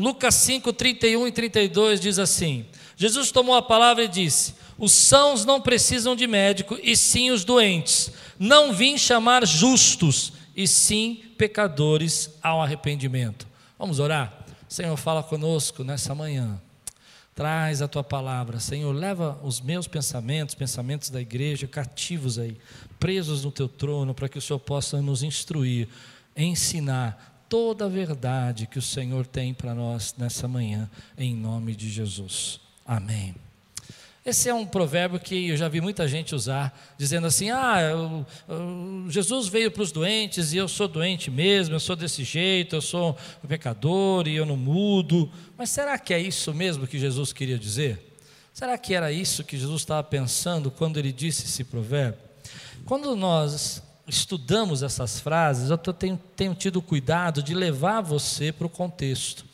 Lucas 5, 31 e 32 diz assim: Jesus tomou a palavra e disse: Os sãos não precisam de médico, e sim os doentes. Não vim chamar justos, e sim pecadores ao arrependimento. Vamos orar? Senhor, fala conosco nessa manhã. Traz a tua palavra, Senhor. Leva os meus pensamentos, pensamentos da igreja, cativos aí, presos no teu trono, para que o Senhor possa nos instruir, ensinar toda a verdade que o Senhor tem para nós nessa manhã, em nome de Jesus. Amém. Esse é um provérbio que eu já vi muita gente usar, dizendo assim: ah, eu, eu, Jesus veio para os doentes e eu sou doente mesmo, eu sou desse jeito, eu sou um pecador e eu não mudo. Mas será que é isso mesmo que Jesus queria dizer? Será que era isso que Jesus estava pensando quando ele disse esse provérbio? Quando nós estudamos essas frases, eu tenho, tenho tido cuidado de levar você para o contexto,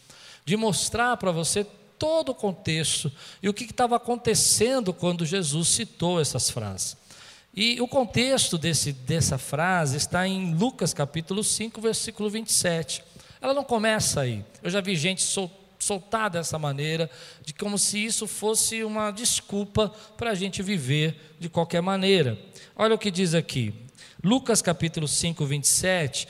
de mostrar para você todo o contexto e o que estava acontecendo quando Jesus citou essas frases. E o contexto desse, dessa frase está em Lucas capítulo 5, versículo 27. Ela não começa aí. Eu já vi gente sol, soltar dessa maneira, de como se isso fosse uma desculpa para a gente viver de qualquer maneira. Olha o que diz aqui. Lucas capítulo 5, 27,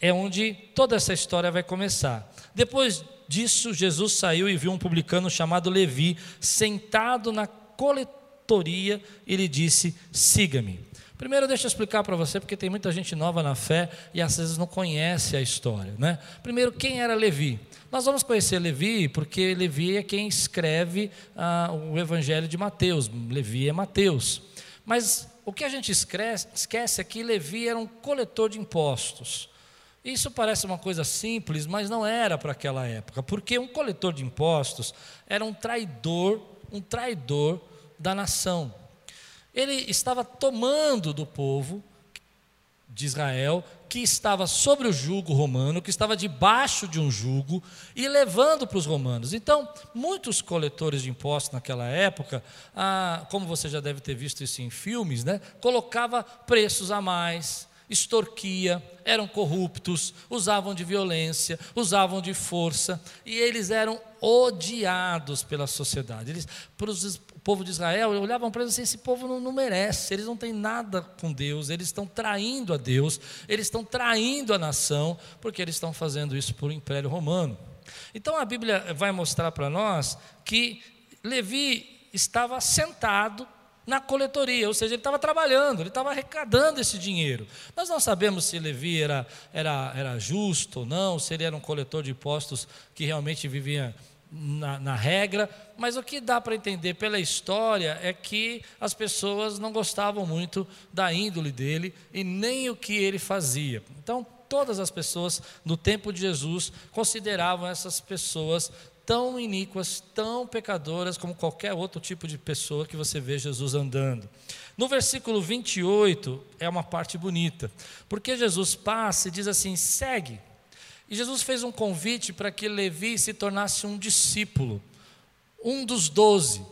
é onde toda essa história vai começar. Depois disso, Jesus saiu e viu um publicano chamado Levi sentado na coletoria e lhe disse: Siga-me. Primeiro, deixa eu explicar para você, porque tem muita gente nova na fé e às vezes não conhece a história. Né? Primeiro, quem era Levi? Nós vamos conhecer Levi porque Levi é quem escreve ah, o Evangelho de Mateus. Levi é Mateus. Mas o que a gente esquece é que Levi era um coletor de impostos. Isso parece uma coisa simples, mas não era para aquela época, porque um coletor de impostos era um traidor, um traidor da nação. Ele estava tomando do povo de Israel, que estava sobre o jugo romano, que estava debaixo de um jugo, e levando para os romanos. Então, muitos coletores de impostos naquela época, ah, como você já deve ter visto isso em filmes, né, colocava preços a mais, extorquia, eram corruptos, usavam de violência, usavam de força, e eles eram odiados pela sociedade. Eles, para os, o povo de Israel, olhavam para eles assim: esse povo não, não merece, eles não têm nada com Deus, eles estão traindo a Deus, eles estão traindo a nação, porque eles estão fazendo isso por o Império Romano. Então a Bíblia vai mostrar para nós que Levi estava sentado na coletoria, ou seja, ele estava trabalhando, ele estava arrecadando esse dinheiro. Nós não sabemos se Levi era, era, era justo ou não, se ele era um coletor de impostos que realmente vivia na, na regra, mas o que dá para entender pela história é que as pessoas não gostavam muito da índole dele e nem o que ele fazia. Então, todas as pessoas no tempo de Jesus consideravam essas pessoas tão iníquas, tão pecadoras como qualquer outro tipo de pessoa que você vê Jesus andando. No versículo 28 é uma parte bonita, porque Jesus passa e diz assim: segue. E Jesus fez um convite para que Levi se tornasse um discípulo, um dos doze,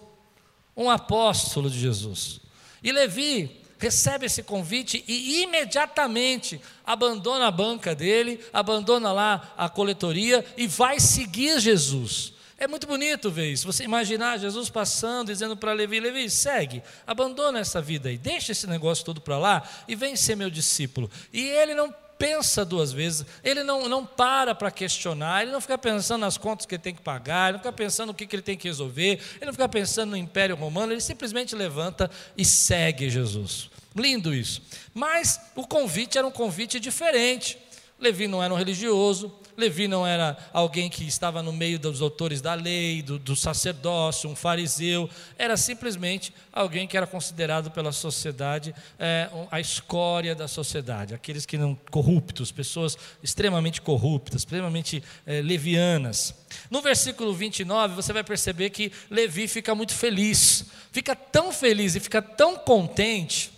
um apóstolo de Jesus. E Levi recebe esse convite e imediatamente abandona a banca dele, abandona lá a coletoria e vai seguir Jesus. É muito bonito ver isso. Você imaginar Jesus passando, dizendo para Levi: Levi, segue, abandona essa vida aí, deixa esse negócio todo para lá e vem ser meu discípulo. E ele não pensa duas vezes, ele não, não para para questionar, ele não fica pensando nas contas que ele tem que pagar, ele não fica pensando no que, que ele tem que resolver, ele não fica pensando no Império Romano, ele simplesmente levanta e segue Jesus. Lindo isso. Mas o convite era um convite diferente. Levi não era um religioso, Levi não era alguém que estava no meio dos autores da lei, do, do sacerdócio, um fariseu, era simplesmente alguém que era considerado pela sociedade é, a escória da sociedade, aqueles que não corruptos, pessoas extremamente corruptas, extremamente é, levianas. No versículo 29, você vai perceber que Levi fica muito feliz, fica tão feliz e fica tão contente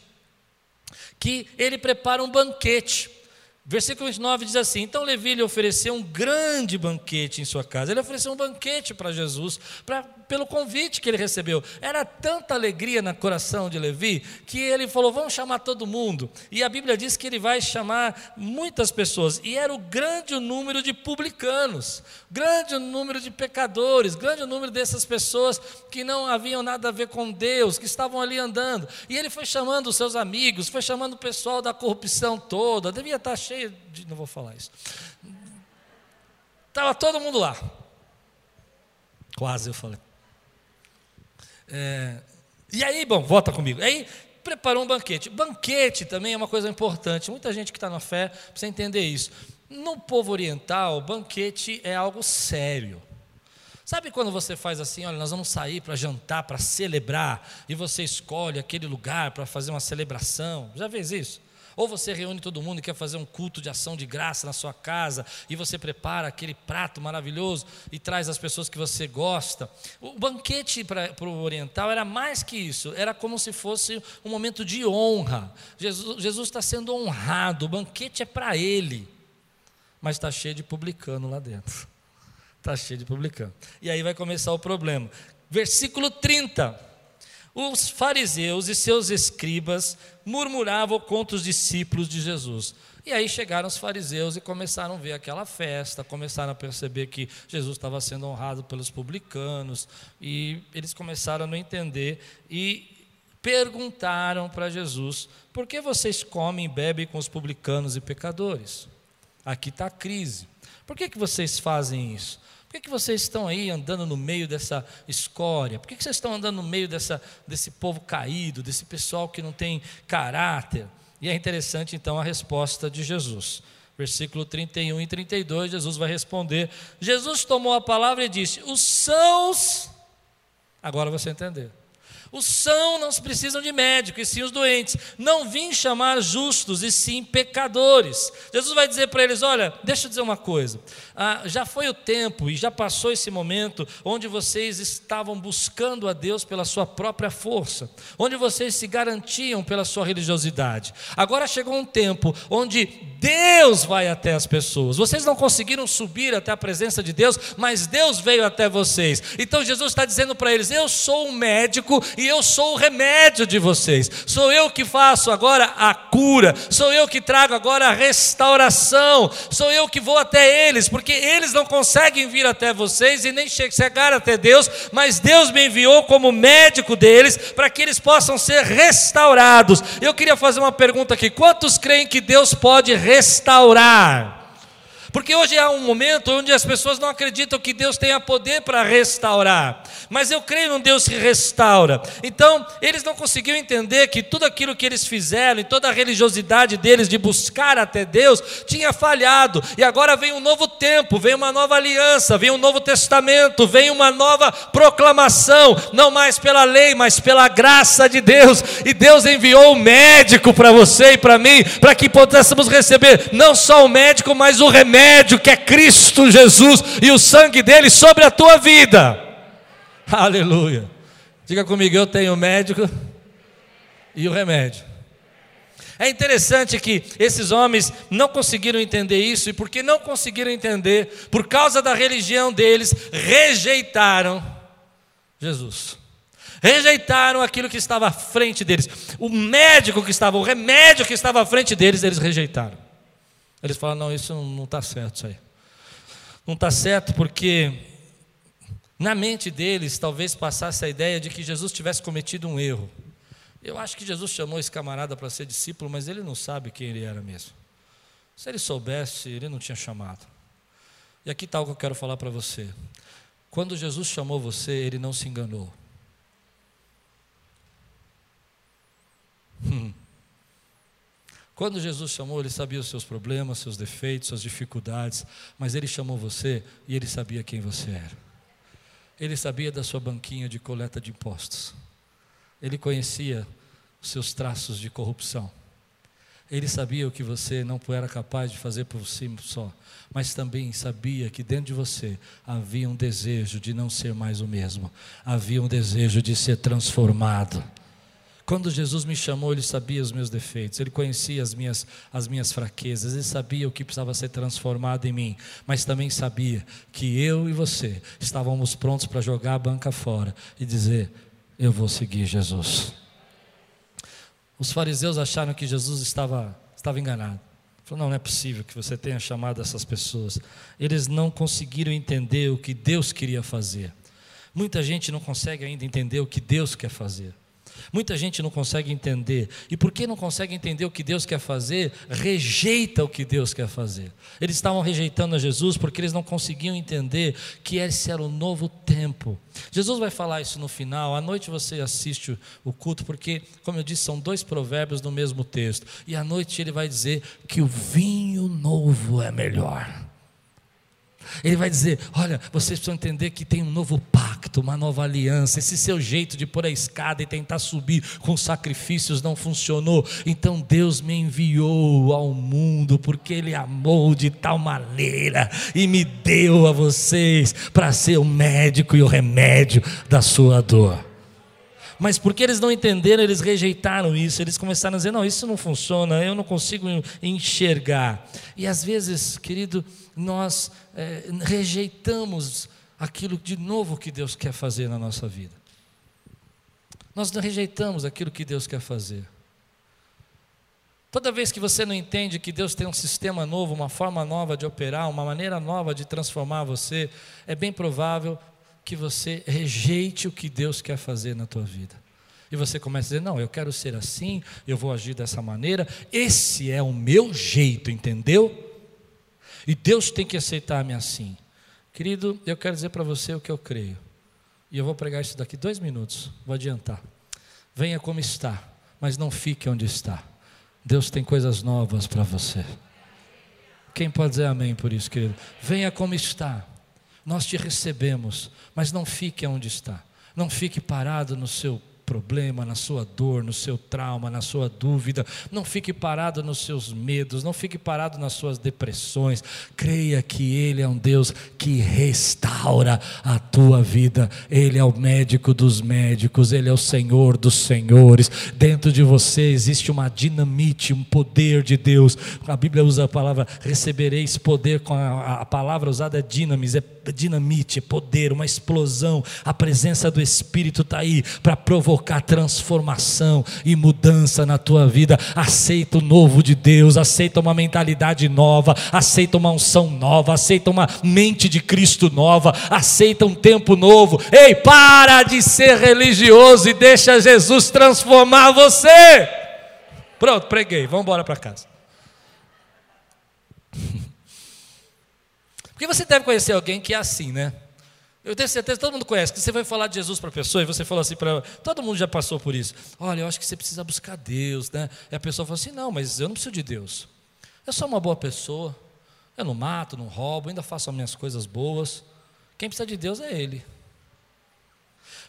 que ele prepara um banquete Versículo 29 diz assim: Então Levi lhe ofereceu um grande banquete em sua casa. Ele ofereceu um banquete para Jesus, pra, pelo convite que ele recebeu. Era tanta alegria no coração de Levi que ele falou: Vamos chamar todo mundo. E a Bíblia diz que ele vai chamar muitas pessoas. E era o grande número de publicanos, grande número de pecadores, grande número dessas pessoas que não haviam nada a ver com Deus, que estavam ali andando. E ele foi chamando os seus amigos, foi chamando o pessoal da corrupção toda. Devia estar cheio de. Não vou falar isso. Estava todo mundo lá. Quase eu falei. É, e aí, bom, volta comigo. Aí preparou um banquete. Banquete também é uma coisa importante. Muita gente que está na fé precisa entender isso. No povo oriental, banquete é algo sério. Sabe quando você faz assim, olha, nós vamos sair para jantar, para celebrar, e você escolhe aquele lugar para fazer uma celebração? Já fez isso? Ou você reúne todo mundo e quer fazer um culto de ação de graça na sua casa e você prepara aquele prato maravilhoso e traz as pessoas que você gosta. O banquete para o oriental era mais que isso, era como se fosse um momento de honra. Jesus, Jesus está sendo honrado, o banquete é para ele, mas está cheio de publicano lá dentro. Está cheio de publicano. E aí vai começar o problema. Versículo 30. Os fariseus e seus escribas murmuravam contra os discípulos de Jesus. E aí chegaram os fariseus e começaram a ver aquela festa, começaram a perceber que Jesus estava sendo honrado pelos publicanos, e eles começaram a não entender e perguntaram para Jesus: por que vocês comem e bebem com os publicanos e pecadores? Aqui está a crise. Por que, que vocês fazem isso? Por que, que vocês estão aí andando no meio dessa escória? Por que, que vocês estão andando no meio dessa, desse povo caído, desse pessoal que não tem caráter? E é interessante então a resposta de Jesus. Versículo 31 e 32, Jesus vai responder. Jesus tomou a palavra e disse: Os sãos. Agora você entender. Os são não precisam de médico, e sim os doentes. Não vim chamar justos, e sim pecadores. Jesus vai dizer para eles: olha, deixa eu dizer uma coisa. Ah, já foi o tempo e já passou esse momento onde vocês estavam buscando a Deus pela sua própria força, onde vocês se garantiam pela sua religiosidade. Agora chegou um tempo onde Deus vai até as pessoas. Vocês não conseguiram subir até a presença de Deus, mas Deus veio até vocês. Então Jesus está dizendo para eles: eu sou um médico e eu sou o remédio de vocês. Sou eu que faço agora a cura, sou eu que trago agora a restauração, sou eu que vou até eles, porque eles não conseguem vir até vocês e nem chegar até Deus, mas Deus me enviou como médico deles para que eles possam ser restaurados. Eu queria fazer uma pergunta aqui: quantos creem que Deus pode restaurar? Porque hoje há um momento onde as pessoas não acreditam que Deus tenha poder para restaurar. Mas eu creio num Deus que restaura. Então, eles não conseguiam entender que tudo aquilo que eles fizeram e toda a religiosidade deles de buscar até Deus tinha falhado. E agora vem um novo tempo, vem uma nova aliança, vem um novo testamento, vem uma nova proclamação, não mais pela lei, mas pela graça de Deus. E Deus enviou o um médico para você e para mim, para que pudéssemos receber não só o médico, mas o remédio remédio que é Cristo Jesus e o sangue dele sobre a tua vida. Aleluia. Diga comigo, eu tenho o médico e o remédio. É interessante que esses homens não conseguiram entender isso, e porque não conseguiram entender, por causa da religião deles, rejeitaram Jesus. Rejeitaram aquilo que estava à frente deles. O médico que estava, o remédio que estava à frente deles, eles rejeitaram. Eles falam: não, isso não está certo, isso aí. Não está certo porque na mente deles talvez passasse a ideia de que Jesus tivesse cometido um erro. Eu acho que Jesus chamou esse camarada para ser discípulo, mas ele não sabe quem ele era mesmo. Se ele soubesse, ele não tinha chamado. E aqui está algo que eu quero falar para você. Quando Jesus chamou você, ele não se enganou. Hum. Quando Jesus chamou, ele sabia os seus problemas, seus defeitos, suas dificuldades, mas ele chamou você e ele sabia quem você era. Ele sabia da sua banquinha de coleta de impostos. Ele conhecia os seus traços de corrupção. Ele sabia o que você não era capaz de fazer por si só, mas também sabia que dentro de você havia um desejo de não ser mais o mesmo, havia um desejo de ser transformado. Quando Jesus me chamou, Ele sabia os meus defeitos, Ele conhecia as minhas, as minhas fraquezas, Ele sabia o que precisava ser transformado em mim, mas também sabia que eu e você estávamos prontos para jogar a banca fora e dizer: Eu vou seguir Jesus. Os fariseus acharam que Jesus estava, estava enganado. Falou, não, não é possível que você tenha chamado essas pessoas. Eles não conseguiram entender o que Deus queria fazer. Muita gente não consegue ainda entender o que Deus quer fazer. Muita gente não consegue entender. E porque não consegue entender o que Deus quer fazer, rejeita o que Deus quer fazer. Eles estavam rejeitando a Jesus porque eles não conseguiam entender que esse era o novo tempo. Jesus vai falar isso no final. À noite você assiste o culto, porque, como eu disse, são dois provérbios no mesmo texto. E à noite ele vai dizer que o vinho novo é melhor. Ele vai dizer: Olha, vocês precisam entender que tem um novo pacto, uma nova aliança. Esse seu jeito de pôr a escada e tentar subir com sacrifícios não funcionou. Então Deus me enviou ao mundo porque Ele amou de tal maneira e me deu a vocês para ser o médico e o remédio da sua dor. Mas porque eles não entenderam, eles rejeitaram isso, eles começaram a dizer: não, isso não funciona, eu não consigo enxergar. E às vezes, querido, nós é, rejeitamos aquilo de novo que Deus quer fazer na nossa vida. Nós rejeitamos aquilo que Deus quer fazer. Toda vez que você não entende que Deus tem um sistema novo, uma forma nova de operar, uma maneira nova de transformar você, é bem provável que você rejeite o que Deus quer fazer na tua vida. E você começa a dizer: Não, eu quero ser assim, eu vou agir dessa maneira, esse é o meu jeito, entendeu? E Deus tem que aceitar-me assim. Querido, eu quero dizer para você o que eu creio. E eu vou pregar isso daqui dois minutos, vou adiantar. Venha como está, mas não fique onde está. Deus tem coisas novas para você. Quem pode dizer amém por isso, querido? Venha como está, nós te recebemos, mas não fique onde está. Não fique parado no seu problema, na sua dor, no seu trauma, na sua dúvida. Não fique parado nos seus medos, não fique parado nas suas depressões. Creia que Ele é um Deus que restaura a tua vida. Ele é o médico dos médicos, Ele é o Senhor dos senhores. Dentro de você existe uma dinamite, um poder de Deus. A Bíblia usa a palavra recebereis poder, com a, a palavra usada é dinamis, é dinamite, é poder, uma explosão. A presença do Espírito está aí para provocar provocar transformação e mudança na tua vida. Aceita o novo de Deus, aceita uma mentalidade nova, aceita uma unção nova, aceita uma mente de Cristo nova, aceita um tempo novo. Ei, para de ser religioso e deixa Jesus transformar você. Pronto, preguei, vamos embora para casa. Porque você deve conhecer alguém que é assim, né? Eu tenho certeza, todo mundo conhece, que você vai falar de Jesus para a pessoa e você falou assim para ela, todo mundo já passou por isso. Olha, eu acho que você precisa buscar Deus, né? E a pessoa fala assim: não, mas eu não preciso de Deus. Eu sou uma boa pessoa, eu não mato, não roubo, ainda faço as minhas coisas boas. Quem precisa de Deus é Ele.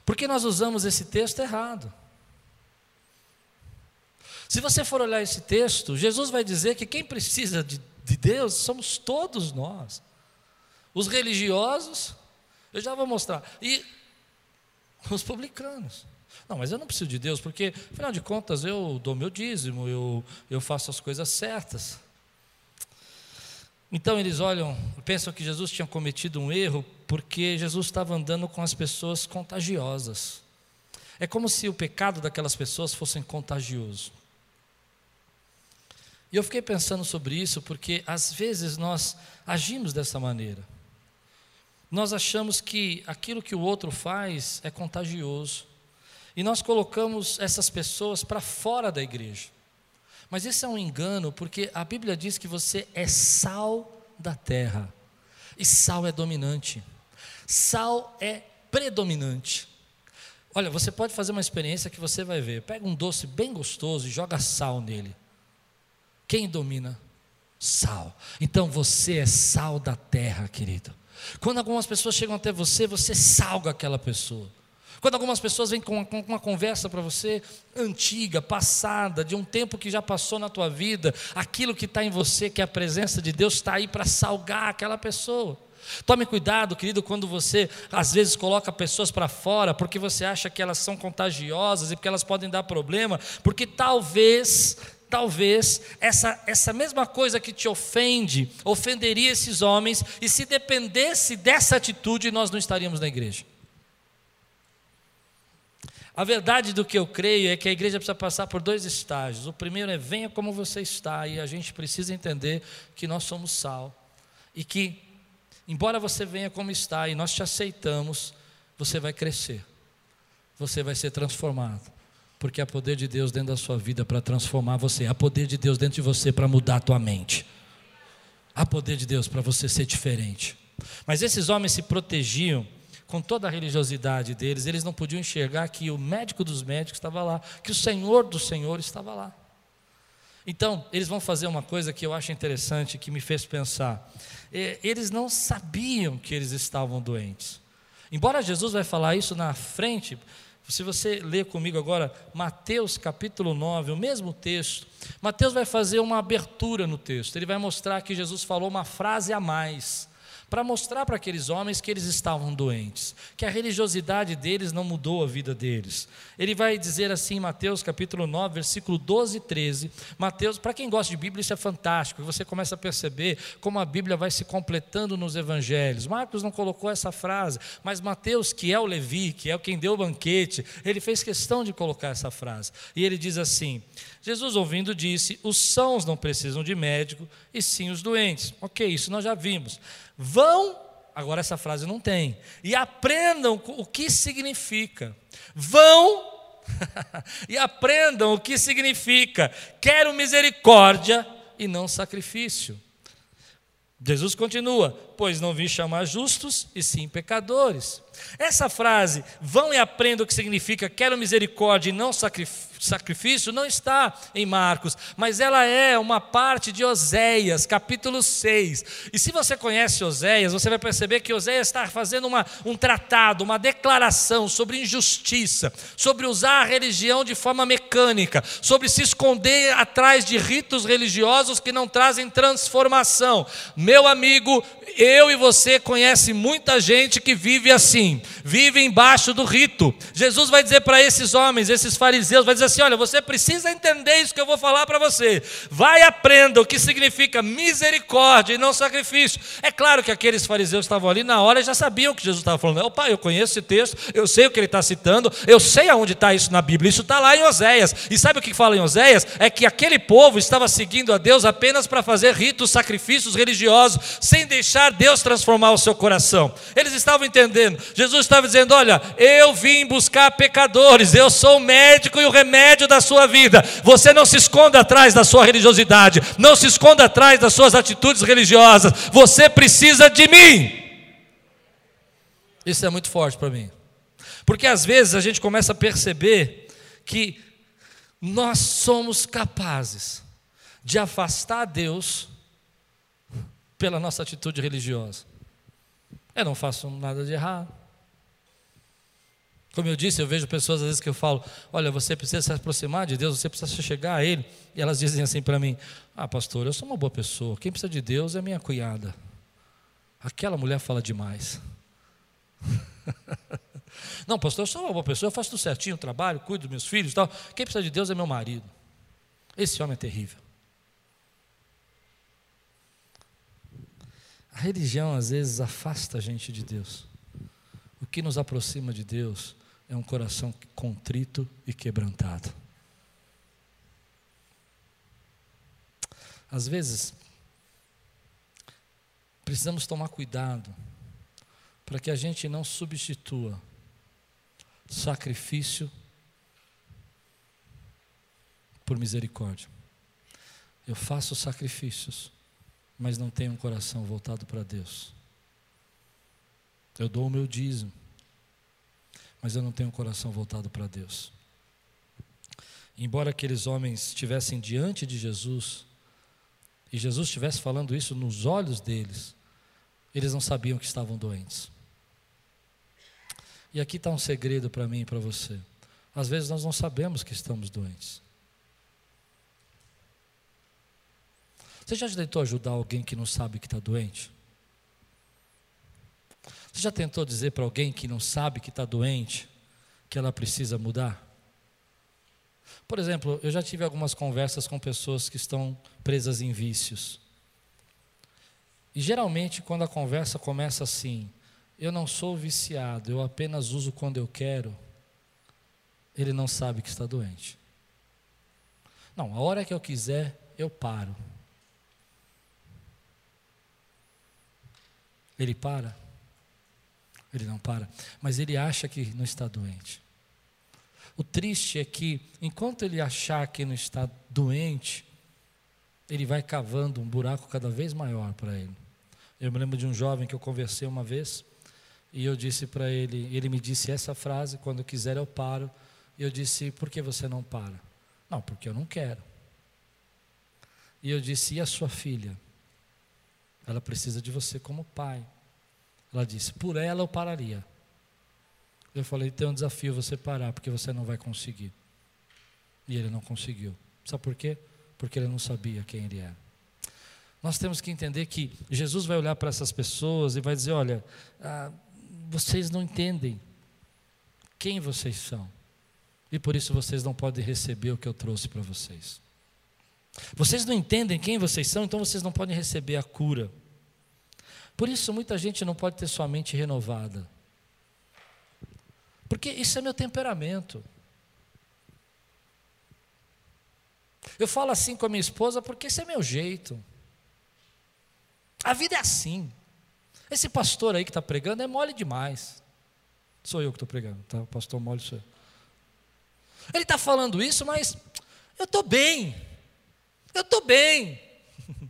Porque nós usamos esse texto errado. Se você for olhar esse texto, Jesus vai dizer que quem precisa de, de Deus somos todos nós. Os religiosos, eu já vou mostrar. E os publicanos. Não, mas eu não preciso de Deus, porque, afinal de contas, eu dou meu dízimo, eu, eu faço as coisas certas. Então eles olham, pensam que Jesus tinha cometido um erro porque Jesus estava andando com as pessoas contagiosas. É como se o pecado daquelas pessoas fosse contagioso. E eu fiquei pensando sobre isso porque às vezes nós agimos dessa maneira nós achamos que aquilo que o outro faz é contagioso. E nós colocamos essas pessoas para fora da igreja. Mas isso é um engano, porque a Bíblia diz que você é sal da terra. E sal é dominante. Sal é predominante. Olha, você pode fazer uma experiência que você vai ver. Pega um doce bem gostoso e joga sal nele. Quem domina? Sal. Então você é sal da terra, querido. Quando algumas pessoas chegam até você, você salga aquela pessoa. Quando algumas pessoas vêm com uma, conversa para você antiga, passada, de um tempo que já passou na tua vida, aquilo que está em você, que é a presença de Deus, está aí para salgar aquela pessoa. Tome cuidado, querido, quando você às vezes coloca pessoas para fora porque você acha que elas são contagiosas e porque elas podem dar problema, porque talvez, talvez essa, essa mesma coisa que te ofende, ofenderia esses homens, e se dependesse dessa atitude, nós não estaríamos na igreja. A verdade do que eu creio é que a igreja precisa passar por dois estágios. O primeiro é venha como você está, e a gente precisa entender que nós somos sal e que Embora você venha como está e nós te aceitamos, você vai crescer, você vai ser transformado, porque há poder de Deus dentro da sua vida para transformar você, há poder de Deus dentro de você para mudar a tua mente, há poder de Deus para você ser diferente. Mas esses homens se protegiam com toda a religiosidade deles, eles não podiam enxergar que o médico dos médicos estava lá, que o Senhor do Senhor estava lá. Então, eles vão fazer uma coisa que eu acho interessante, que me fez pensar. É, eles não sabiam que eles estavam doentes. Embora Jesus vai falar isso na frente, se você ler comigo agora Mateus capítulo 9, o mesmo texto, Mateus vai fazer uma abertura no texto. Ele vai mostrar que Jesus falou uma frase a mais para mostrar para aqueles homens que eles estavam doentes, que a religiosidade deles não mudou a vida deles. Ele vai dizer assim em Mateus capítulo 9, versículo 12 e 13. Mateus, para quem gosta de Bíblia, isso é fantástico, você começa a perceber como a Bíblia vai se completando nos evangelhos. Marcos não colocou essa frase, mas Mateus, que é o Levi, que é quem deu o banquete, ele fez questão de colocar essa frase. E ele diz assim: Jesus, ouvindo, disse: Os sãos não precisam de médico, e sim os doentes. Ok, isso nós já vimos. Vão, agora essa frase não tem, e aprendam o que significa. Vão e aprendam o que significa. Quero misericórdia e não sacrifício. Jesus continua: Pois não vim chamar justos e sim pecadores. Essa frase, vão e aprendam o que significa quero misericórdia e não sacrifício não está em Marcos, mas ela é uma parte de Oséias, capítulo 6. E se você conhece Oséias, você vai perceber que Oséias está fazendo uma, um tratado, uma declaração sobre injustiça, sobre usar a religião de forma mecânica, sobre se esconder atrás de ritos religiosos que não trazem transformação. Meu amigo, eu e você conhece muita gente que vive assim, vive embaixo do rito. Jesus vai dizer para esses homens, esses fariseus, vai dizer assim: olha, você precisa entender isso que eu vou falar para você. Vai aprenda o que significa misericórdia e não sacrifício. É claro que aqueles fariseus estavam ali na hora e já sabiam o que Jesus estava falando. Opa, eu conheço esse texto, eu sei o que ele está citando, eu sei aonde está isso na Bíblia. Isso está lá em Oséias. E sabe o que fala em Oséias? É que aquele povo estava seguindo a Deus apenas para fazer ritos, sacrifícios religiosos, sem deixar Deus transformar o seu coração. Eles estavam entendendo. Jesus estava dizendo: Olha, eu vim buscar pecadores, eu sou o médico e o remédio da sua vida. Você não se esconda atrás da sua religiosidade, não se esconda atrás das suas atitudes religiosas. Você precisa de mim. Isso é muito forte para mim. Porque às vezes a gente começa a perceber que nós somos capazes de afastar Deus pela nossa atitude religiosa. Eu não faço nada de errado. Como eu disse, eu vejo pessoas às vezes que eu falo: Olha, você precisa se aproximar de Deus, você precisa chegar a Ele. E elas dizem assim para mim: Ah, pastor, eu sou uma boa pessoa. Quem precisa de Deus é minha cunhada. Aquela mulher fala demais. Não, pastor, eu sou uma boa pessoa, eu faço tudo certinho, trabalho, cuido dos meus filhos e tal. Quem precisa de Deus é meu marido. Esse homem é terrível. A religião às vezes afasta a gente de Deus. O que nos aproxima de Deus é um coração contrito e quebrantado. Às vezes, precisamos tomar cuidado para que a gente não substitua sacrifício por misericórdia. Eu faço sacrifícios mas não tenho um coração voltado para Deus. Eu dou o meu dízimo, mas eu não tenho um coração voltado para Deus. Embora aqueles homens estivessem diante de Jesus, e Jesus estivesse falando isso nos olhos deles, eles não sabiam que estavam doentes. E aqui está um segredo para mim e para você. Às vezes nós não sabemos que estamos doentes. Você já tentou ajudar alguém que não sabe que está doente? Você já tentou dizer para alguém que não sabe que está doente que ela precisa mudar? Por exemplo, eu já tive algumas conversas com pessoas que estão presas em vícios. E geralmente, quando a conversa começa assim, eu não sou viciado, eu apenas uso quando eu quero, ele não sabe que está doente. Não, a hora que eu quiser, eu paro. Ele para? Ele não para, mas ele acha que não está doente. O triste é que, enquanto ele achar que não está doente, ele vai cavando um buraco cada vez maior para ele. Eu me lembro de um jovem que eu conversei uma vez, e eu disse para ele, ele me disse essa frase: quando quiser eu paro. E eu disse: por que você não para? Não, porque eu não quero. E eu disse: e a sua filha? Ela precisa de você como pai. Ela disse: por ela eu pararia. Eu falei: tem um desafio você parar, porque você não vai conseguir. E ele não conseguiu. Sabe por quê? Porque ele não sabia quem ele era. Nós temos que entender que Jesus vai olhar para essas pessoas e vai dizer: olha, ah, vocês não entendem quem vocês são, e por isso vocês não podem receber o que eu trouxe para vocês. Vocês não entendem quem vocês são, então vocês não podem receber a cura. Por isso, muita gente não pode ter sua mente renovada. Porque isso é meu temperamento. Eu falo assim com a minha esposa porque esse é meu jeito. A vida é assim. Esse pastor aí que está pregando é mole demais. Sou eu que estou pregando, tá? O pastor mole sou eu. Ele está falando isso, mas eu estou bem. Eu estou bem.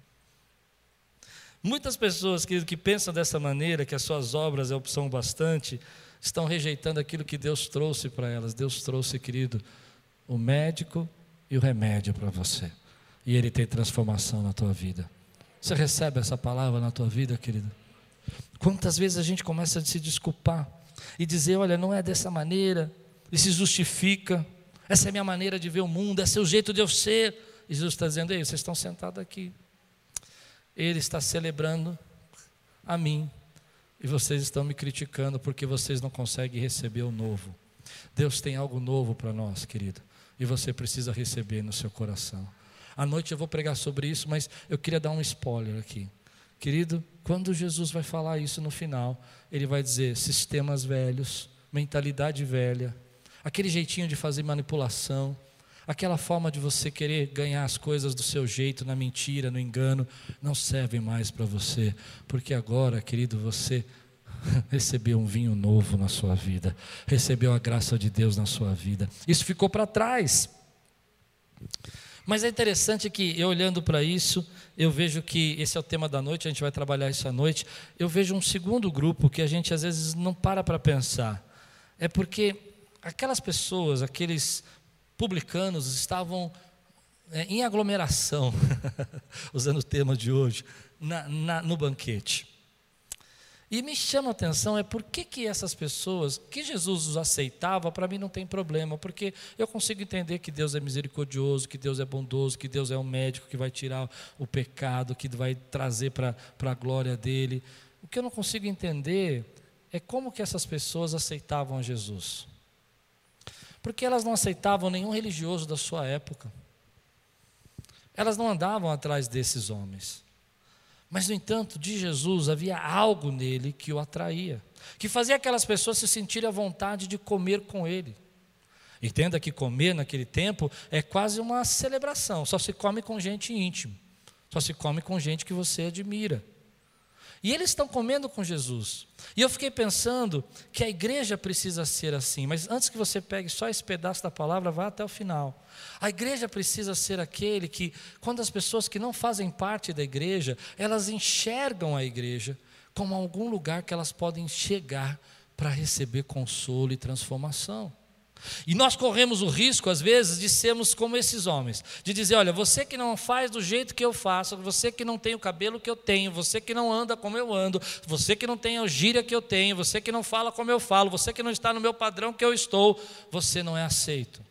Muitas pessoas que, que pensam dessa maneira, que as suas obras é opção bastante, estão rejeitando aquilo que Deus trouxe para elas. Deus trouxe, querido, o médico e o remédio para você. E Ele tem transformação na tua vida. Você recebe essa palavra na tua vida, querido? Quantas vezes a gente começa a se desculpar e dizer: olha, não é dessa maneira, e se justifica, essa é a minha maneira de ver o mundo, esse é o jeito de eu ser. Jesus está dizendo: ei, vocês estão sentados aqui, Ele está celebrando a mim, e vocês estão me criticando porque vocês não conseguem receber o novo. Deus tem algo novo para nós, querido, e você precisa receber no seu coração. À noite eu vou pregar sobre isso, mas eu queria dar um spoiler aqui. Querido, quando Jesus vai falar isso no final, ele vai dizer: sistemas velhos, mentalidade velha, aquele jeitinho de fazer manipulação, aquela forma de você querer ganhar as coisas do seu jeito, na mentira, no engano, não serve mais para você, porque agora, querido, você recebeu um vinho novo na sua vida, recebeu a graça de Deus na sua vida. Isso ficou para trás. Mas é interessante que eu olhando para isso, eu vejo que esse é o tema da noite, a gente vai trabalhar isso à noite. Eu vejo um segundo grupo que a gente às vezes não para para pensar. É porque aquelas pessoas, aqueles publicanos estavam é, em aglomeração, usando o tema de hoje, na, na, no banquete. E me chama a atenção é por que, que essas pessoas, que Jesus os aceitava, para mim não tem problema, porque eu consigo entender que Deus é misericordioso, que Deus é bondoso, que Deus é um médico que vai tirar o pecado, que vai trazer para a glória dele. O que eu não consigo entender é como que essas pessoas aceitavam Jesus. Porque elas não aceitavam nenhum religioso da sua época. Elas não andavam atrás desses homens. Mas, no entanto, de Jesus havia algo nele que o atraía, que fazia aquelas pessoas se sentirem à vontade de comer com ele. Entenda que comer naquele tempo é quase uma celebração, só se come com gente íntima, só se come com gente que você admira. E eles estão comendo com Jesus. E eu fiquei pensando que a igreja precisa ser assim, mas antes que você pegue só esse pedaço da palavra, vá até o final. A igreja precisa ser aquele que, quando as pessoas que não fazem parte da igreja, elas enxergam a igreja como algum lugar que elas podem chegar para receber consolo e transformação. E nós corremos o risco, às vezes, de sermos como esses homens, de dizer: olha, você que não faz do jeito que eu faço, você que não tem o cabelo que eu tenho, você que não anda como eu ando, você que não tem a gíria que eu tenho, você que não fala como eu falo, você que não está no meu padrão que eu estou, você não é aceito.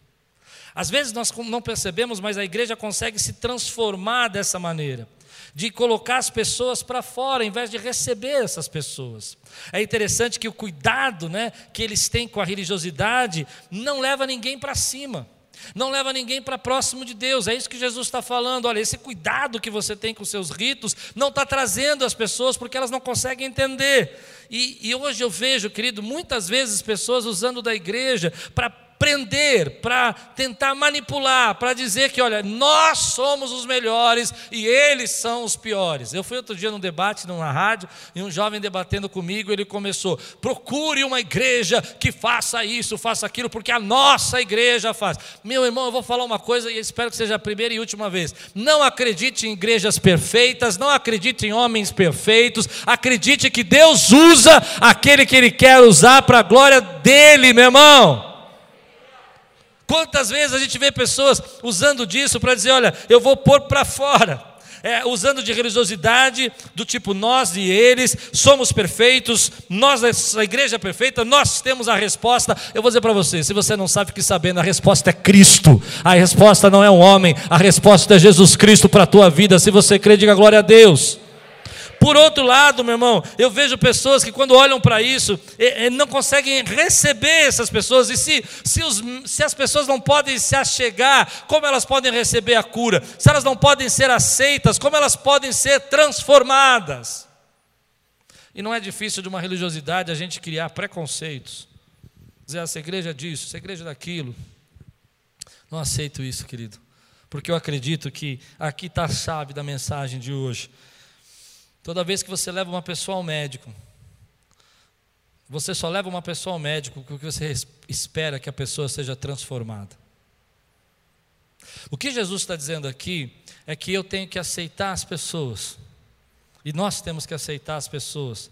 Às vezes nós não percebemos, mas a igreja consegue se transformar dessa maneira. De colocar as pessoas para fora, em vez de receber essas pessoas. É interessante que o cuidado né, que eles têm com a religiosidade não leva ninguém para cima. Não leva ninguém para próximo de Deus, é isso que Jesus está falando. Olha, esse cuidado que você tem com seus ritos não está trazendo as pessoas porque elas não conseguem entender. E, e hoje eu vejo, querido, muitas vezes pessoas usando da igreja para prender, para tentar manipular, para dizer que, olha, nós somos os melhores e eles são os piores. Eu fui outro dia num debate numa rádio e um jovem debatendo comigo, ele começou: procure uma igreja que faça isso, faça aquilo, porque a nossa igreja faz. Meu irmão, eu vou falar uma coisa e espero que seja a primeira e última vez. Não acredite em igrejas perfeitas, não acredite em homens perfeitos, acredite que Deus usa aquele que Ele quer usar para a glória dele, meu irmão. Quantas vezes a gente vê pessoas usando disso para dizer: olha, eu vou pôr para fora. É, usando de religiosidade, do tipo nós e eles, somos perfeitos, nós, a igreja é perfeita, nós temos a resposta. Eu vou dizer para você: se você não sabe, fique sabendo, a resposta é Cristo, a resposta não é um homem, a resposta é Jesus Cristo para a tua vida. Se você crê, diga glória a Deus. Por outro lado, meu irmão, eu vejo pessoas que quando olham para isso, não conseguem receber essas pessoas. E se, se, os, se as pessoas não podem se achegar, como elas podem receber a cura? Se elas não podem ser aceitas, como elas podem ser transformadas? E não é difícil de uma religiosidade a gente criar preconceitos. Dizer, essa igreja é disso, essa igreja é daquilo. Não aceito isso, querido. Porque eu acredito que aqui está a chave da mensagem de hoje. Toda vez que você leva uma pessoa ao médico, você só leva uma pessoa ao médico porque você espera que a pessoa seja transformada. O que Jesus está dizendo aqui é que eu tenho que aceitar as pessoas, e nós temos que aceitar as pessoas,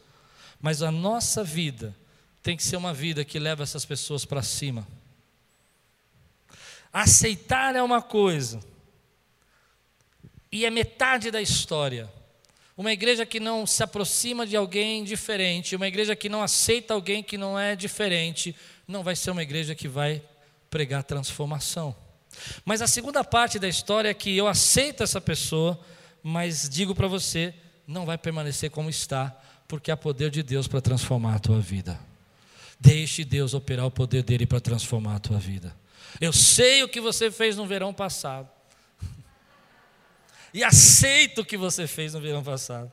mas a nossa vida tem que ser uma vida que leva essas pessoas para cima. Aceitar é uma coisa, e é metade da história. Uma igreja que não se aproxima de alguém diferente, uma igreja que não aceita alguém que não é diferente, não vai ser uma igreja que vai pregar transformação. Mas a segunda parte da história é que eu aceito essa pessoa, mas digo para você, não vai permanecer como está, porque há poder de Deus para transformar a tua vida. Deixe Deus operar o poder dele para transformar a tua vida. Eu sei o que você fez no verão passado e aceito o que você fez no verão passado.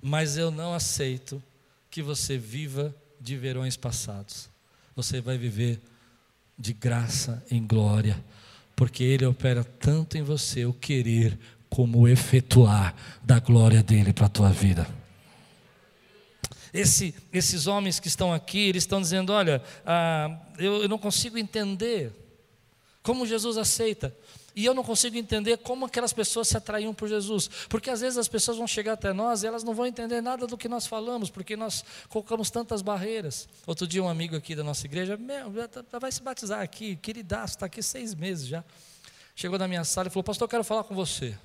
Mas eu não aceito que você viva de verões passados. Você vai viver de graça em glória, porque Ele opera tanto em você o querer como o efetuar da glória dele para a tua vida. Esse, esses homens que estão aqui, eles estão dizendo: olha, ah, eu, eu não consigo entender como Jesus aceita. E eu não consigo entender como aquelas pessoas se atraíam por Jesus. Porque às vezes as pessoas vão chegar até nós e elas não vão entender nada do que nós falamos, porque nós colocamos tantas barreiras. Outro dia, um amigo aqui da nossa igreja, meu, vai se batizar aqui, queridaço, está aqui seis meses já. Chegou na minha sala e falou: Pastor, eu quero falar com você.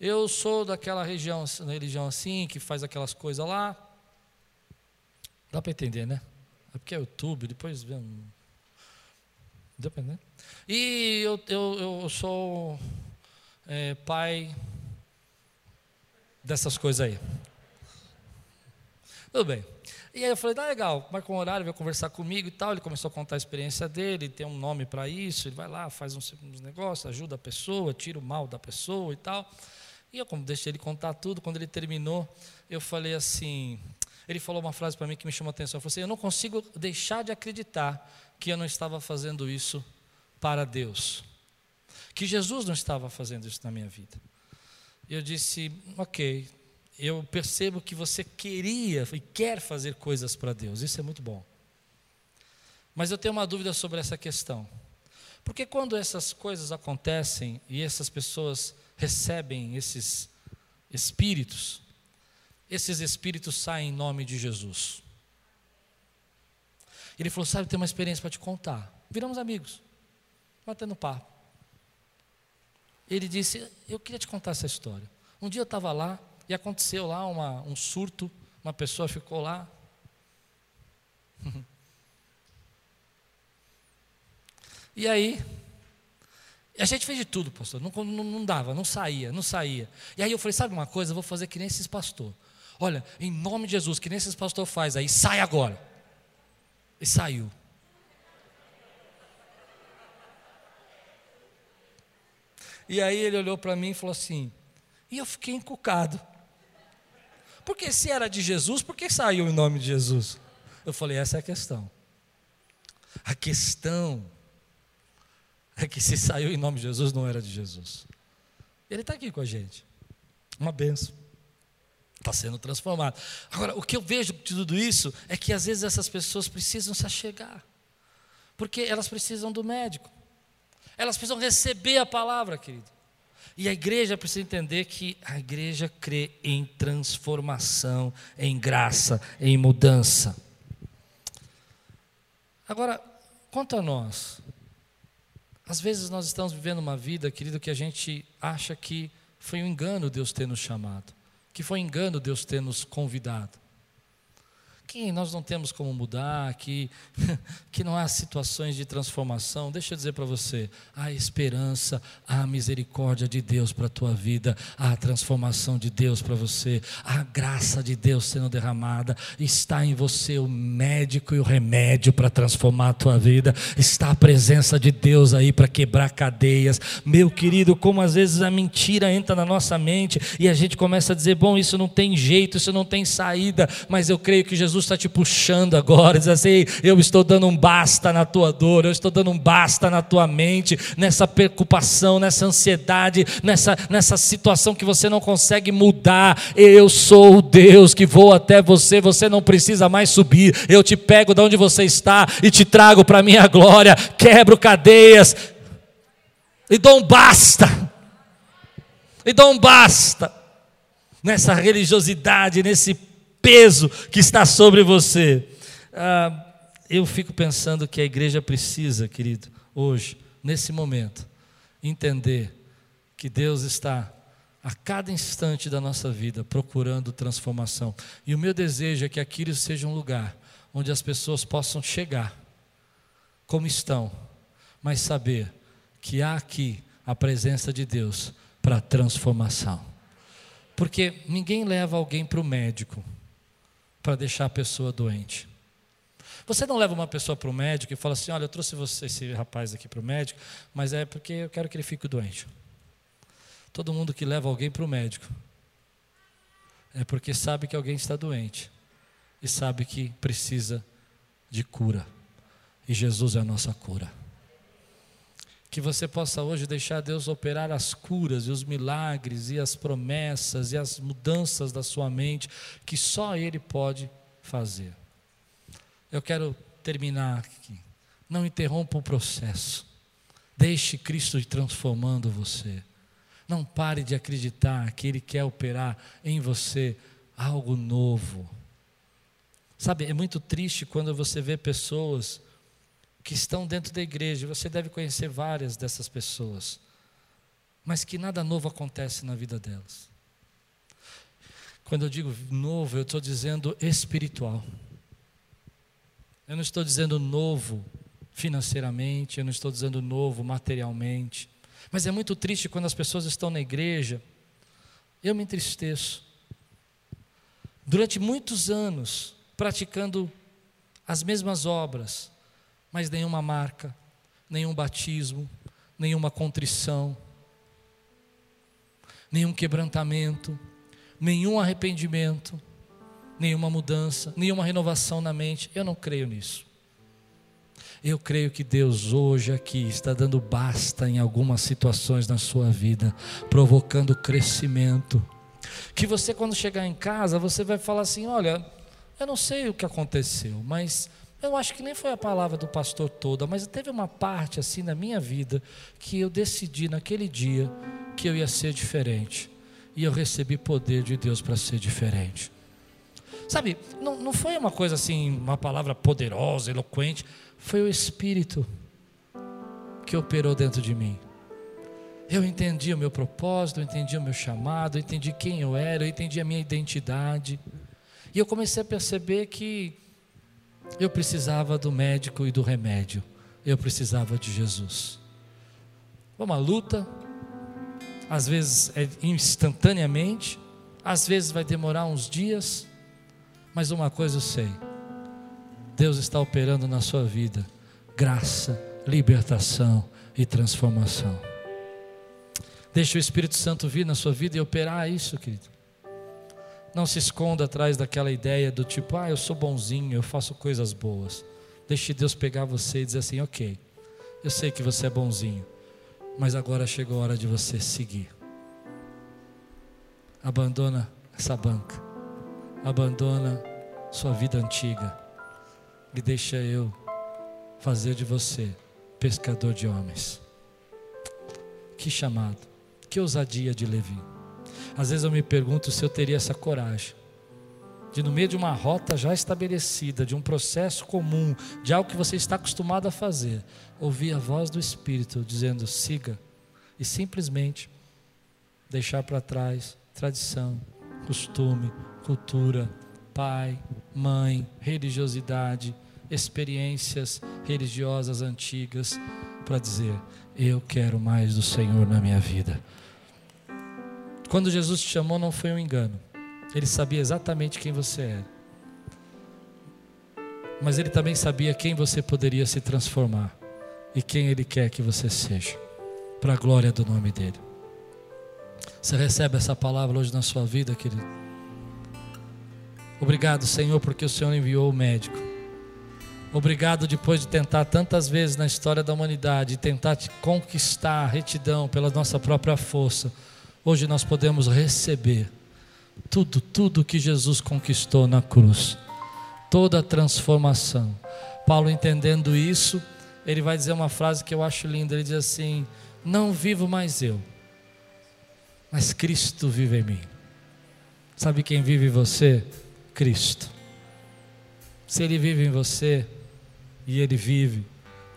Eu sou daquela região, religião assim, que faz aquelas coisas lá. Dá para entender, né? É porque é YouTube, depois vê um. Deu para entender? E eu, eu, eu sou é, pai dessas coisas aí. Tudo bem. E aí eu falei, tá legal, marca um horário, vai conversar comigo e tal. Ele começou a contar a experiência dele, tem um nome para isso, ele vai lá, faz uns, uns negócios, ajuda a pessoa, tira o mal da pessoa e tal. E eu como deixei ele contar tudo, quando ele terminou, eu falei assim, ele falou uma frase para mim que me chamou a atenção. Eu falei assim, eu não consigo deixar de acreditar que eu não estava fazendo isso para Deus. Que Jesus não estava fazendo isso na minha vida. Eu disse, ok, eu percebo que você queria e quer fazer coisas para Deus, isso é muito bom. Mas eu tenho uma dúvida sobre essa questão. Porque quando essas coisas acontecem e essas pessoas recebem esses espíritos, esses espíritos saem em nome de Jesus. Ele falou: Sabe, tem uma experiência para te contar. Viramos amigos batendo papo. Ele disse: Eu queria te contar essa história. Um dia eu estava lá e aconteceu lá uma, um surto, uma pessoa ficou lá. e aí, A gente fez de tudo, pastor. Não, não, não, dava, não saía, não saía. E aí eu falei: sabe uma coisa? Eu vou fazer que nem esses pastores. Olha, em nome de Jesus, que nem esses pastores faz aí, sai agora. E saiu. E aí ele olhou para mim e falou assim: e eu fiquei encucado. Porque se era de Jesus, por que saiu em nome de Jesus? Eu falei: essa é a questão. A questão é que se saiu em nome de Jesus, não era de Jesus. Ele está aqui com a gente. Uma benção. Está sendo transformado. Agora, o que eu vejo de tudo isso é que às vezes essas pessoas precisam se achegar. Porque elas precisam do médico. Elas precisam receber a palavra, querido. E a igreja precisa entender que a igreja crê em transformação, em graça, em mudança. Agora, quanto a nós, às vezes nós estamos vivendo uma vida, querido, que a gente acha que foi um engano Deus ter nos chamado, que foi um engano Deus ter nos convidado que nós não temos como mudar, que, que não há situações de transformação, deixa eu dizer para você: há esperança, há misericórdia de Deus para a tua vida, há transformação de Deus para você, há graça de Deus sendo derramada, está em você o médico e o remédio para transformar a tua vida, está a presença de Deus aí para quebrar cadeias. Meu querido, como às vezes a mentira entra na nossa mente e a gente começa a dizer: bom, isso não tem jeito, isso não tem saída, mas eu creio que Jesus Jesus está te puxando agora, diz assim: eu estou dando um basta na tua dor, eu estou dando um basta na tua mente, nessa preocupação, nessa ansiedade, nessa, nessa situação que você não consegue mudar. Eu sou o Deus que vou até você, você não precisa mais subir. Eu te pego de onde você está e te trago para a minha glória, quebro cadeias e dou um basta. E dou um basta nessa religiosidade, nesse peso que está sobre você. Ah, eu fico pensando que a igreja precisa, querido, hoje, nesse momento, entender que Deus está a cada instante da nossa vida procurando transformação. E o meu desejo é que aquilo seja um lugar onde as pessoas possam chegar como estão, mas saber que há aqui a presença de Deus para transformação. Porque ninguém leva alguém para o médico para deixar a pessoa doente. Você não leva uma pessoa para o médico e fala assim: Olha, eu trouxe você, esse rapaz aqui para o médico, mas é porque eu quero que ele fique doente. Todo mundo que leva alguém para o médico é porque sabe que alguém está doente e sabe que precisa de cura. E Jesus é a nossa cura. Que você possa hoje deixar Deus operar as curas e os milagres e as promessas e as mudanças da sua mente que só Ele pode fazer. Eu quero terminar aqui. Não interrompa o processo. Deixe Cristo transformando você. Não pare de acreditar que Ele quer operar em você algo novo. Sabe, é muito triste quando você vê pessoas que estão dentro da igreja, você deve conhecer várias dessas pessoas, mas que nada novo acontece na vida delas. Quando eu digo novo, eu estou dizendo espiritual. Eu não estou dizendo novo financeiramente, eu não estou dizendo novo materialmente. Mas é muito triste quando as pessoas estão na igreja. Eu me entristeço. Durante muitos anos, praticando as mesmas obras, mas nenhuma marca, nenhum batismo, nenhuma contrição, nenhum quebrantamento, nenhum arrependimento, nenhuma mudança, nenhuma renovação na mente. Eu não creio nisso. Eu creio que Deus hoje aqui está dando basta em algumas situações na sua vida, provocando crescimento. Que você, quando chegar em casa, você vai falar assim: olha, eu não sei o que aconteceu, mas eu acho que nem foi a palavra do pastor toda, mas teve uma parte assim na minha vida que eu decidi naquele dia que eu ia ser diferente. E eu recebi poder de Deus para ser diferente. Sabe, não, não foi uma coisa assim, uma palavra poderosa, eloquente. Foi o Espírito que operou dentro de mim. Eu entendi o meu propósito, eu entendi o meu chamado, eu entendi quem eu era, eu entendi a minha identidade. E eu comecei a perceber que eu precisava do médico e do remédio. Eu precisava de Jesus. uma luta, às vezes é instantaneamente, às vezes vai demorar uns dias, mas uma coisa eu sei: Deus está operando na sua vida graça, libertação e transformação. Deixe o Espírito Santo vir na sua vida e operar isso, querido. Não se esconda atrás daquela ideia do tipo, ah, eu sou bonzinho, eu faço coisas boas. Deixe Deus pegar você e dizer assim: ok, eu sei que você é bonzinho, mas agora chegou a hora de você seguir. Abandona essa banca, abandona sua vida antiga e deixa eu fazer de você pescador de homens. Que chamado, que ousadia de Levi. Às vezes eu me pergunto se eu teria essa coragem de no meio de uma rota já estabelecida, de um processo comum, de algo que você está acostumado a fazer, ouvir a voz do Espírito dizendo siga e simplesmente deixar para trás tradição, costume, cultura, pai, mãe, religiosidade, experiências religiosas antigas para dizer: eu quero mais do Senhor na minha vida. Quando Jesus te chamou, não foi um engano. Ele sabia exatamente quem você era. Mas ele também sabia quem você poderia se transformar e quem ele quer que você seja, para a glória do nome dele. Você recebe essa palavra hoje na sua vida, querido? Obrigado, Senhor, porque o Senhor enviou o médico. Obrigado depois de tentar tantas vezes na história da humanidade, tentar te conquistar a retidão pela nossa própria força Hoje nós podemos receber tudo, tudo que Jesus conquistou na cruz, toda a transformação. Paulo entendendo isso, ele vai dizer uma frase que eu acho linda, ele diz assim: "Não vivo mais eu, mas Cristo vive em mim". Sabe quem vive em você? Cristo. Se ele vive em você e ele vive,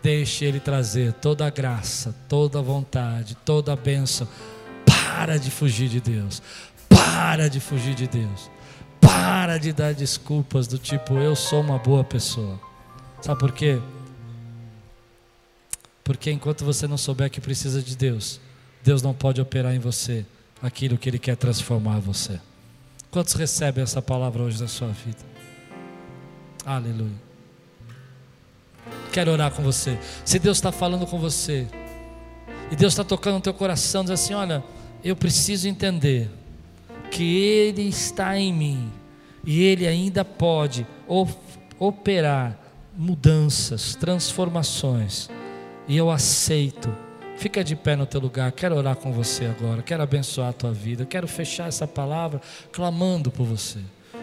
deixe ele trazer toda a graça, toda a vontade, toda a bênção para de fugir de Deus. Para de fugir de Deus. Para de dar desculpas do tipo, eu sou uma boa pessoa. Sabe por quê? Porque enquanto você não souber que precisa de Deus, Deus não pode operar em você aquilo que Ele quer transformar você. Quantos recebem essa palavra hoje na sua vida? Aleluia. Quero orar com você. Se Deus está falando com você, e Deus está tocando no teu coração, diz assim: olha, eu preciso entender que Ele está em mim e Ele ainda pode operar mudanças, transformações, e eu aceito. Fica de pé no teu lugar, quero orar com você agora, quero abençoar a tua vida, quero fechar essa palavra clamando por você,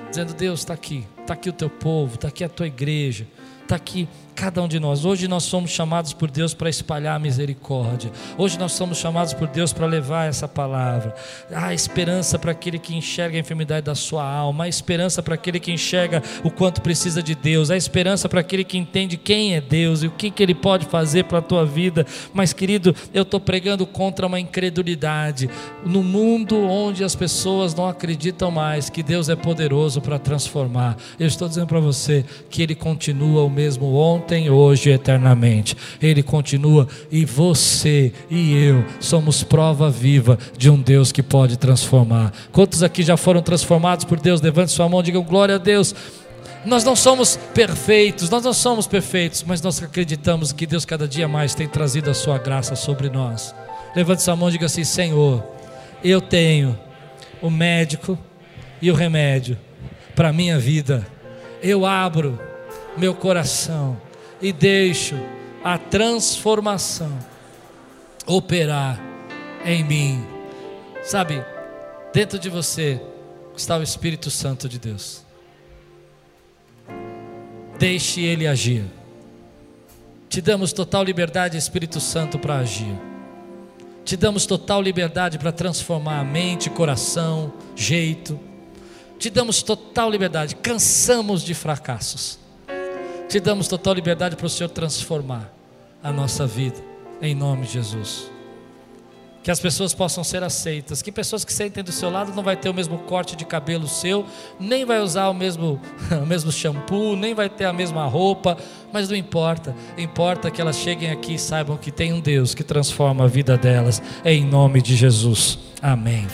dizendo: Deus está aqui, está aqui o teu povo, está aqui a tua igreja, está aqui cada um de nós. Hoje nós somos chamados por Deus para espalhar a misericórdia. Hoje nós somos chamados por Deus para levar essa palavra. Há esperança para aquele que enxerga a enfermidade da sua alma, há esperança para aquele que enxerga o quanto precisa de Deus, há esperança para aquele que entende quem é Deus e o que, que Ele pode fazer para a tua vida. Mas, querido, eu estou pregando contra uma incredulidade. No mundo onde as pessoas não acreditam mais que Deus é poderoso para transformar, eu estou dizendo para você que Ele continua o mesmo ontem ontem, hoje e eternamente. Ele continua e você e eu somos prova viva de um Deus que pode transformar. Quantos aqui já foram transformados por Deus? Levante sua mão, digam glória a Deus. Nós não somos perfeitos, nós não somos perfeitos, mas nós acreditamos que Deus cada dia mais tem trazido a sua graça sobre nós. Levante sua mão e diga assim: Senhor, eu tenho o médico e o remédio para a minha vida. Eu abro meu coração e deixo a transformação operar em mim. Sabe, dentro de você está o Espírito Santo de Deus. Deixe ele agir. Te damos total liberdade, Espírito Santo, para agir. Te damos total liberdade para transformar a mente, coração, jeito. Te damos total liberdade. Cansamos de fracassos. Te damos total liberdade para o Senhor transformar a nossa vida, em nome de Jesus. que as pessoas possam ser aceitas, que pessoas que sentem do seu lado não vai ter o mesmo corte de cabelo seu, nem vai usar o mesmo, o mesmo shampoo, nem vai ter a mesma roupa, mas não importa, importa que elas cheguem aqui e saibam que tem um Deus que transforma a vida delas, em nome de Jesus, amém.